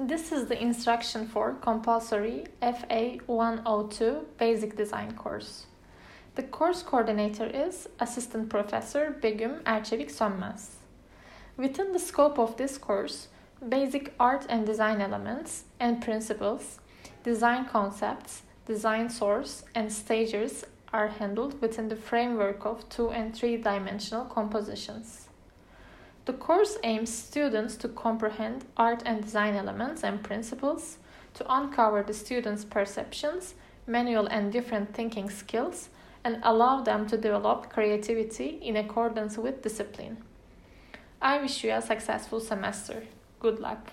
This is the instruction for compulsory FA 102 Basic Design course. The course coordinator is Assistant Professor Begüm Erçevik Sönmez. Within the scope of this course, basic art and design elements and principles, design concepts, design source, and stages are handled within the framework of two and three dimensional compositions. The course aims students to comprehend art and design elements and principles, to uncover the students' perceptions, manual and different thinking skills, and allow them to develop creativity in accordance with discipline. I wish you a successful semester. Good luck.